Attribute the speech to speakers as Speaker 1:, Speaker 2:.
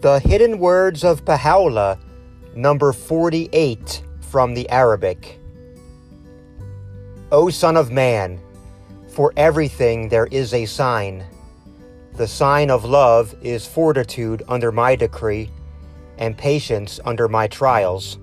Speaker 1: The Hidden Words of Baha'u'llah, number 48 from the Arabic. O Son of Man, for everything there is a sign. The sign of love is fortitude under my decree, and patience under my trials.